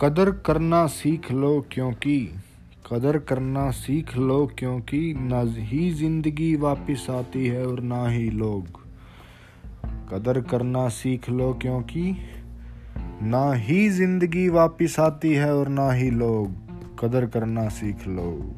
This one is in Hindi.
कदर करना सीख लो क्योंकि, कदर करना सीख लो क्योंकि ना ही ज़िंदगी वापस आती है और ना ही लोग। कदर करना सीख लो क्योंकि, ना ही ज़िंदगी वापस आती है और ना ही लोग। कदर करना सीख लो।